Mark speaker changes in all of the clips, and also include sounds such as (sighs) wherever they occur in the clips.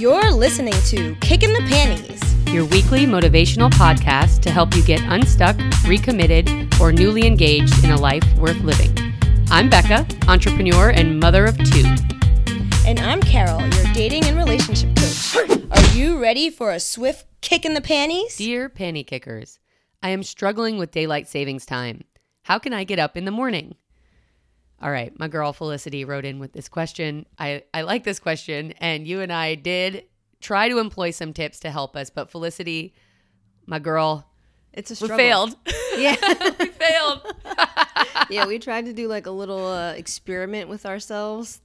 Speaker 1: You're listening to Kicking the Panties.
Speaker 2: your weekly motivational podcast to help you get unstuck, recommitted, or newly engaged in a life worth living. I'm Becca, entrepreneur and mother of two.
Speaker 1: And I'm Carol, your dating and relationship coach. Are you ready for a swift kick in the panties?
Speaker 2: Dear panty kickers, I am struggling with daylight savings time. How can I get up in the morning? All right, my girl Felicity wrote in with this question. I, I like this question, and you and I did try to employ some tips to help us, but Felicity, my girl,
Speaker 3: It's a struggle. (laughs) (laughs)
Speaker 2: we failed.
Speaker 3: Yeah.
Speaker 2: we failed.
Speaker 3: yeah, we tried to do like a little uh, experiment with ourselves,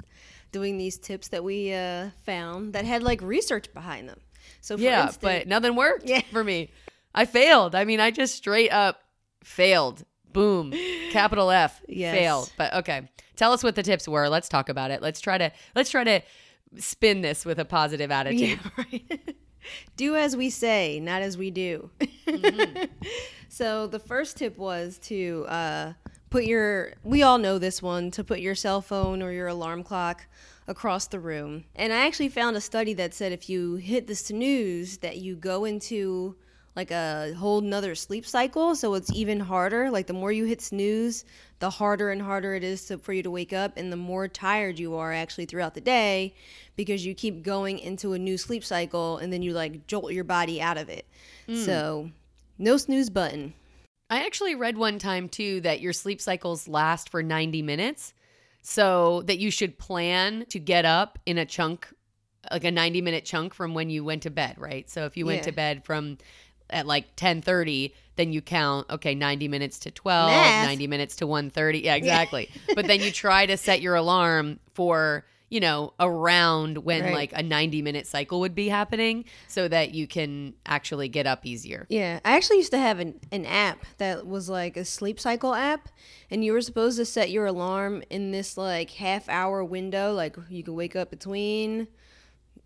Speaker 3: doing these tips that we uh, found that had like research behind them. So for
Speaker 2: yeah,
Speaker 3: instance,
Speaker 2: but nothing worked
Speaker 3: Yeah.
Speaker 2: for me. I failed. I mean, I just straight up failed. Boom. Capital F. (laughs)
Speaker 3: Yes.
Speaker 2: Failed. But okay. Tell us what the tips were. Let's talk about it. Let's try to let's try to spin this with a positive attitude.
Speaker 3: yeah, (laughs) right. do as we say, not as we do. (laughs) so the first tip was to uh, put your. We all know this one to put your cell phone or your alarm clock across the room. And I actually found a study that said if you hit the snooze, that you go into like a whole nother sleep cycle. So it's even harder. Like the more you hit snooze, the harder and harder it is to, for you to wake up, and the more tired you are actually throughout the day because you keep going into a new sleep cycle and then you like jolt your body out of it. Hmm. So no snooze button.
Speaker 2: I actually read one time too that your sleep cycles last for 90 minutes. So that you should plan to get up in a chunk like a 90 minute chunk from when you went to bed, right? So if you went
Speaker 3: Yeah.
Speaker 2: to bed from at like 10:30, then you count okay, 90 minutes to 12,
Speaker 3: Math.
Speaker 2: 90 minutes to 1:30. Yeah, exactly. but then you try to set your alarm for you know, around when
Speaker 3: Right.
Speaker 2: like a 90 minute cycle would be happening so that you can actually get up easier.
Speaker 3: Yeah, I actually used to have an, an app that was like a sleep cycle app, and you were supposed to set your alarm in this like half hour window, like you could wake up between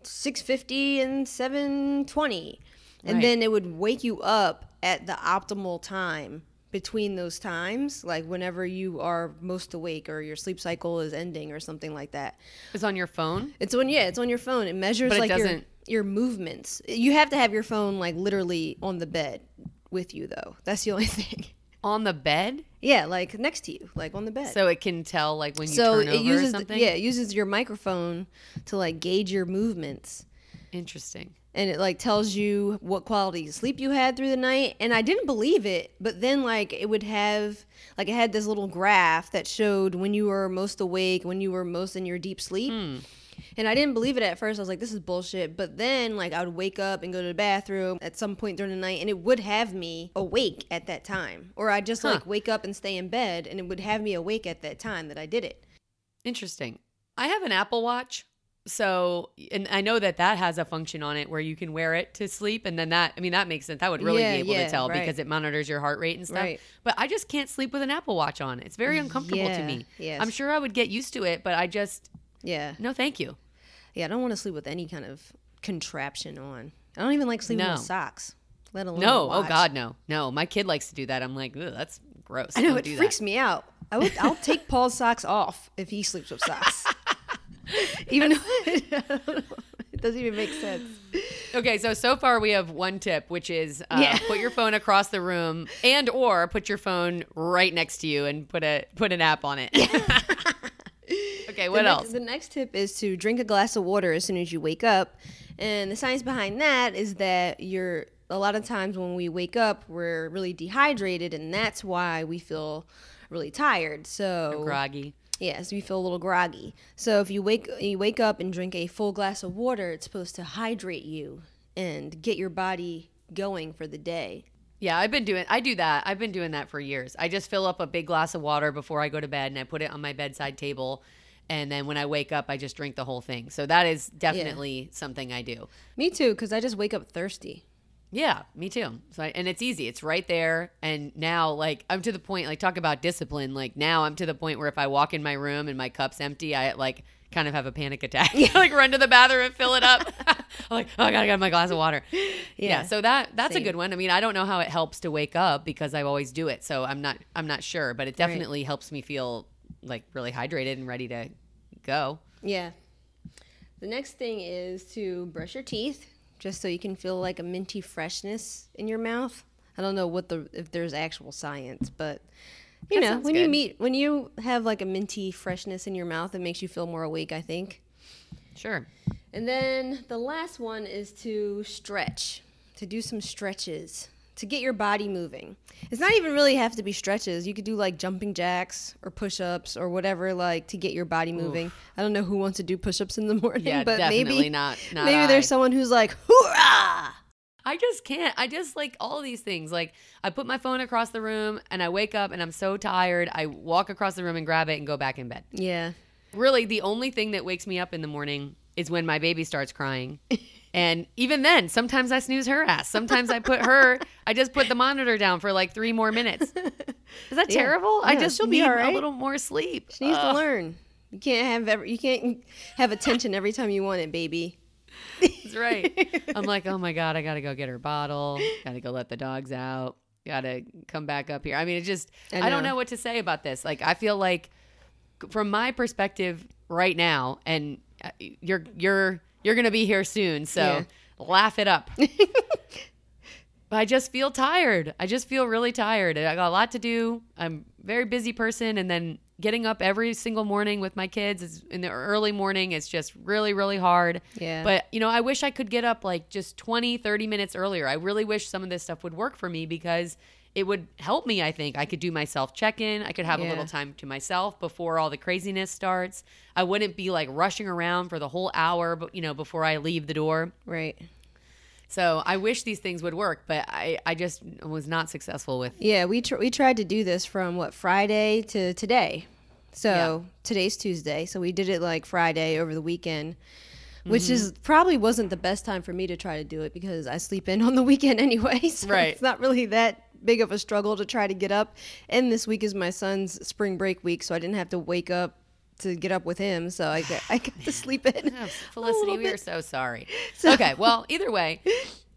Speaker 3: six fifty and seven twenty, and
Speaker 2: Right.
Speaker 3: then it would wake you up at the optimal time between those times, like whenever you are most awake or your sleep cycle is ending or something like that.
Speaker 2: It's on your phone?
Speaker 3: It's on yeah, it's on your phone. It measures
Speaker 2: it
Speaker 3: like your your movements. You have to have your phone like literally on the bed with you though. That's the only (laughs) thing.
Speaker 2: On the bed?
Speaker 3: Yeah, like next to you, like on the bed.
Speaker 2: So it can tell like when you
Speaker 3: So
Speaker 2: turn
Speaker 3: it
Speaker 2: over
Speaker 3: uses
Speaker 2: or something?
Speaker 3: yeah, it uses your microphone to like gauge your movements.
Speaker 2: Interesting.
Speaker 3: And it like tells you what quality of sleep you had through the night. And I didn't believe it, but then like it would have like it had this little graph that showed when you were most awake, when you were most in your deep sleep.
Speaker 2: Hmm.
Speaker 3: And I didn't believe it at first. I was like, this is bullshit. But then, like, I would wake up and go to the bathroom at some point during the night, and it would have me awake at that time. Or I'd just,
Speaker 2: Huh.
Speaker 3: like, wake up and stay in bed, and it would have me awake at that time that I did it.
Speaker 2: Interesting. I have an Apple Watch. So, and I know that that has a function on it where you can wear it to sleep. And then that, I mean, that makes sense. That would really
Speaker 3: Yeah,
Speaker 2: be able
Speaker 3: yeah,
Speaker 2: to tell
Speaker 3: right.
Speaker 2: because it monitors your heart rate and stuff.
Speaker 3: Right.
Speaker 2: But I just can't sleep with an Apple Watch on. It's very mm, uncomfortable to me.
Speaker 3: yes.
Speaker 2: I'm sure I would get used to it, but I just,
Speaker 3: Yeah.
Speaker 2: no, thank you.
Speaker 3: Yeah, I don't want to sleep with any kind of contraption on. I don't even like sleeping
Speaker 2: No.
Speaker 3: with socks, let alone
Speaker 2: No. Oh. God, no. No. My kid likes to do that. I'm like, Ugh, that's gross.
Speaker 3: I know
Speaker 2: Don't
Speaker 3: it freaks
Speaker 2: that.
Speaker 3: me out. I would, I'll take Paul's socks off if he sleeps with socks. (laughs) (laughs) even though it doesn't even make sense.
Speaker 2: Okay, so so far we have one tip, which is uh,
Speaker 3: Yeah.
Speaker 2: put your phone across the room, and or put your phone right next to you and put a put an app on it. (laughs) okay, what
Speaker 3: the
Speaker 2: else?
Speaker 3: Next, the next tip is to drink a glass of water as soon as you wake up. And the science behind that is that you're a lot of times when we wake up, we're really dehydrated, and that's why we feel really tired. So
Speaker 2: Groggy.
Speaker 3: Yes, we feel a little groggy. So if you wake you wake up and drink a full glass of water, it's supposed to hydrate you and get your body going for the day.
Speaker 2: Yeah, I've been doing. I do that. I've been doing that for years. I just fill up a big glass of water before I go to bed, and I put it on my bedside table. And then when I wake up, I just drink the whole thing. So that is definitely something I do.
Speaker 3: Me too, because I just wake up thirsty.
Speaker 2: Yeah, me too. So I, and it's easy. It's right there. And now, like, I'm to the point. Like, talk about discipline. Like now, I'm to the point where if I walk in my room and my cup's empty, I like kind of have a panic attack. (laughs) like run to the bathroom and fill it up. I'm (laughs) like, oh, I gotta get my glass of water. (laughs) Yeah.
Speaker 3: Yeah.
Speaker 2: so that that's
Speaker 3: Same.
Speaker 2: a good one. I mean, I don't know how it helps to wake up because I always do it. So I'm not I'm not sure, but it definitely helps me feel like really hydrated and ready to go.
Speaker 3: Yeah. The next thing is to brush your teeth, just so you can feel like a minty freshness in your mouth. I don't know what the if there's actual science, but you
Speaker 2: That
Speaker 3: know, when you meet when you have like a minty freshness in your mouth, it makes you feel more awake, I think.
Speaker 2: Sure.
Speaker 3: And then the last one is to stretch, to do some stretches, to get your body moving. It's not even really have to be stretches. You could do like jumping jacks or push-ups or whatever like to get your body moving. I don't know who wants to do push-ups in the (laughs) morning,
Speaker 2: Yeah,
Speaker 3: but
Speaker 2: definitely
Speaker 3: maybe
Speaker 2: not. not
Speaker 3: maybe
Speaker 2: I.
Speaker 3: there's someone who's like, "Hoorah!"
Speaker 2: I just can't. I just like all these things. Like I put my phone across the room and I wake up and I'm so tired. I walk across the room and grab it and go back in bed.
Speaker 3: Yeah.
Speaker 2: Really, the only thing that wakes me up in the morning is when my baby starts crying. (laughs) And even then, sometimes I snooze her ass. Sometimes I put her, (laughs) I just put the monitor down for like three more minutes. Is that
Speaker 3: Yeah.
Speaker 2: terrible? I just
Speaker 3: she'll be
Speaker 2: need
Speaker 3: all right.
Speaker 2: a little more sleep.
Speaker 3: She needs
Speaker 2: Ugh.
Speaker 3: to learn. You can't have every, you can't have attention every time you want it, baby.
Speaker 2: That's right. I'm like, oh my God, I got to go get her bottle. Got to go let the dogs out. Got to come back up here. I mean, it just,
Speaker 3: I
Speaker 2: I, don't
Speaker 3: know.
Speaker 2: know what to say about this. Like, I feel like from my perspective right now, and uh, you're, you're, you're going to be here soon. So
Speaker 3: Yeah.
Speaker 2: laugh it up. (laughs) But I just feel tired. I just feel really tired. I got a lot to do. I'm a very busy person and then getting up every single morning with my kids is in the early morning it's just really really hard.
Speaker 3: Yeah.
Speaker 2: But you know, I wish I could get up like just 20, 30 minutes earlier. I really wish some of this stuff would work for me because it would help me, I think. I could do my self check-in. I could have a little time to myself before all the craziness starts. I wouldn't be like rushing around for the whole hour, but you know, before I leave the door.
Speaker 3: Right.
Speaker 2: So I wish these things would work, but I, I just was not successful with.
Speaker 3: Yeah, we tr- we tried to do this from what Friday to today. So today's Tuesday, so we did it like Friday over the weekend, which
Speaker 2: Mm-hmm.
Speaker 3: is probably wasn't the best time for me to try to do it because I sleep in (laughs) on the weekend anyway. So
Speaker 2: Right.
Speaker 3: it's not really that big of a struggle to try to get up. And this week is my son's spring break week, so I didn't have to wake up to get up with him. So I got, I got to (sighs) sleep in. (laughs) (laughs)
Speaker 2: Oh, Felicity, we are so sorry. okay, well, (laughs) either way,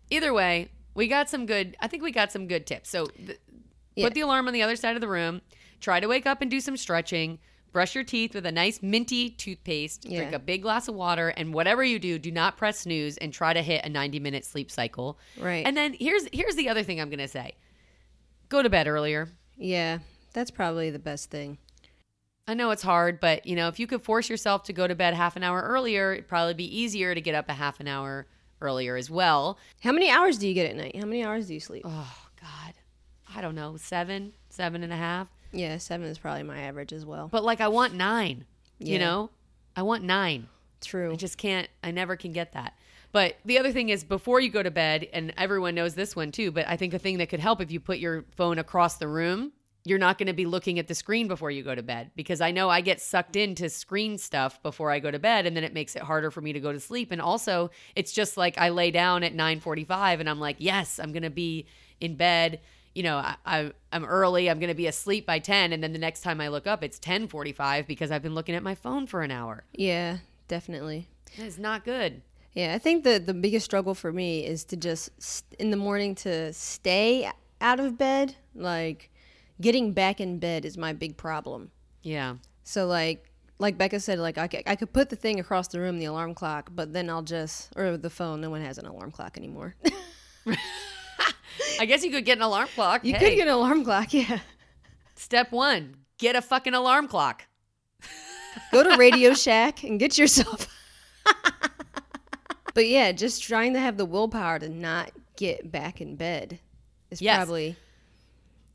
Speaker 2: either way, we got some good. I think we got some good tips. So th-
Speaker 3: Yeah.
Speaker 2: put the alarm on the other side of the room. Try to wake up and do some stretching. Brush your teeth with a nice minty toothpaste.
Speaker 3: Yeah.
Speaker 2: Drink a big glass of water, and whatever you do, do not press snooze and try to hit a ninety minute sleep cycle.
Speaker 3: Right.
Speaker 2: And then here's here's the other thing I'm gonna say: go to bed earlier.
Speaker 3: Yeah, that's probably the best thing.
Speaker 2: I know it's hard, but you know, if you could force yourself to go to bed half an hour earlier, it'd probably be easier to get up a half an hour earlier as well.
Speaker 3: How many hours do you get at night? How many hours do you sleep?
Speaker 2: Oh God, I don't know, seven, seven and a half.
Speaker 3: Yeah, seven is probably my average as well.
Speaker 2: But like, I want nine. You know, I want nine.
Speaker 3: True.
Speaker 2: I just can't. I never can get that. But the other thing is, before you go to bed, and everyone knows this one too. But I think a thing that could help if you put your phone across the room. You're not going to be looking at the screen before you go to bed because I know I get sucked into screen stuff before I go to bed and then it makes it harder for me to go to sleep and also it's just like I lay down at 9:45 and I'm like yes I'm going to be in bed you know I, I I'm early I'm going to be asleep by 10 and then the next time I look up it's 10:45 because I've been looking at my phone for an hour
Speaker 3: yeah, definitely.
Speaker 2: it's not good
Speaker 3: Yeah, I think the the biggest struggle for me is to just st- in the morning to stay out of bed. Like getting back in bed is my big problem.
Speaker 2: yeah
Speaker 3: So like like Becca said, like I could, I could put the thing across the room, the alarm clock, but then I'll just or the phone. No one has an alarm clock anymore. (laughs)
Speaker 2: I guess you could get an alarm clock.
Speaker 3: you
Speaker 2: Hey,
Speaker 3: could get an alarm clock, yeah.
Speaker 2: step one: get a fucking alarm clock. (laughs)
Speaker 3: Go to Radio Shack and get yourself. But yeah, just trying to have the willpower to not get back in bed is
Speaker 2: Yes.
Speaker 3: probably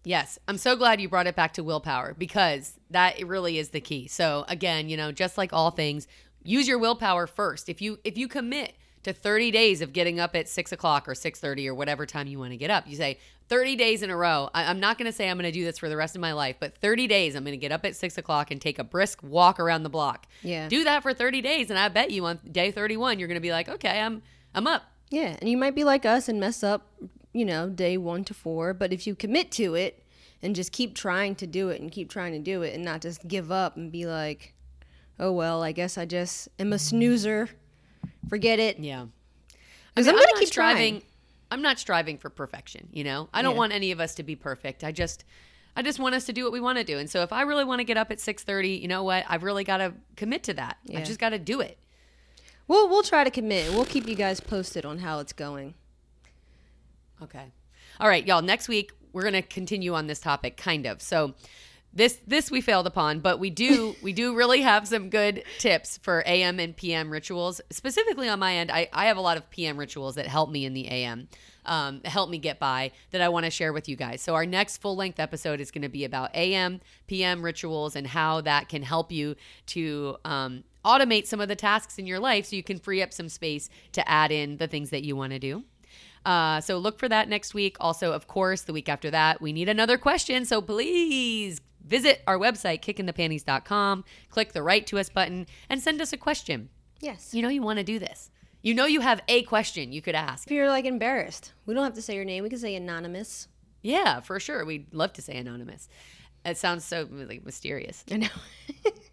Speaker 2: Yes, I'm so glad you brought it back to willpower because that really is the key. So again, you know, just like all things, use your willpower first. If you if you commit to 30 days of getting up at six o'clock or 6:30 or whatever time you want to get up, you say 30 days in a row. I, I'm not going to say I'm going to do this for the rest of my life, but 30 days I'm going to get up at six o'clock and take a brisk walk around the block.
Speaker 3: Yeah.
Speaker 2: do that for 30 days, and I bet you on day 31 you're going to be like, okay, I'm I'm up.
Speaker 3: Yeah, and you might be like us and mess up, you know, day one to four. But if you commit to it and just keep trying to do it and keep trying to do it and not just give up and be like, oh, well, I guess I just am a snoozer. Forget it.
Speaker 2: Yeah.
Speaker 3: 'Cause
Speaker 2: I
Speaker 3: I'm gonna
Speaker 2: not
Speaker 3: keep trying.
Speaker 2: striving. I'm not striving for perfection, you know? I don't
Speaker 3: Yeah.
Speaker 2: want any of us to be perfect. I just I just want us to do what we want to do. And so if I really want to get up at 6:30, you know what? I've really got to commit to that.
Speaker 3: Yeah.
Speaker 2: I've just got to do it.
Speaker 3: We'll we'll try to commit. We'll keep you guys posted on how it's going.
Speaker 2: Okay. All right, y'all. Next week we're gonna continue on this topic, kind of. So this this we failed upon, but we do (laughs) we do really have some good tips for AM and PM rituals. Specifically on my end, I, I have a lot of PM rituals that help me in the AM. Um, help me get by that I want to share with you guys. So our next full length episode is going to be about AM, PM rituals and how that can help you to um, automate some of the tasks in your life so you can free up some space to add in the things that you want to do. Uh, so look for that next week. Also, of course, the week after that, we need another question. So please visit our website, kickinthepanties.com, click the write to us button, and send us a question.
Speaker 3: Yes.
Speaker 2: You know you want to do this. You know you have a question you could ask.
Speaker 3: If you're like embarrassed, we don't have to say your name. We can say anonymous.
Speaker 2: Yeah, for sure. We'd love to say anonymous. It sounds so like mysterious.
Speaker 3: I know. (laughs)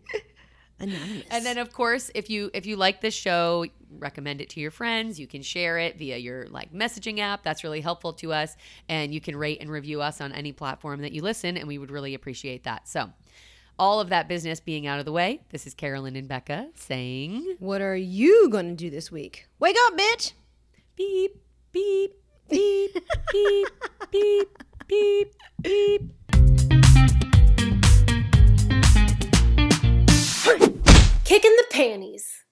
Speaker 3: anonymous.
Speaker 2: And then of course, if you if you like this show, recommend it to your friends. You can share it via your like messaging app. That's really helpful to us. And you can rate and review us on any platform that you listen, and we would really appreciate that. So all of that business being out of the way, this is Carolyn and Becca saying
Speaker 3: what are you going to do this week? Wake up, bitch.
Speaker 2: beep, beep, beep, beep, beep, beep, beep.
Speaker 4: Kicking the panties.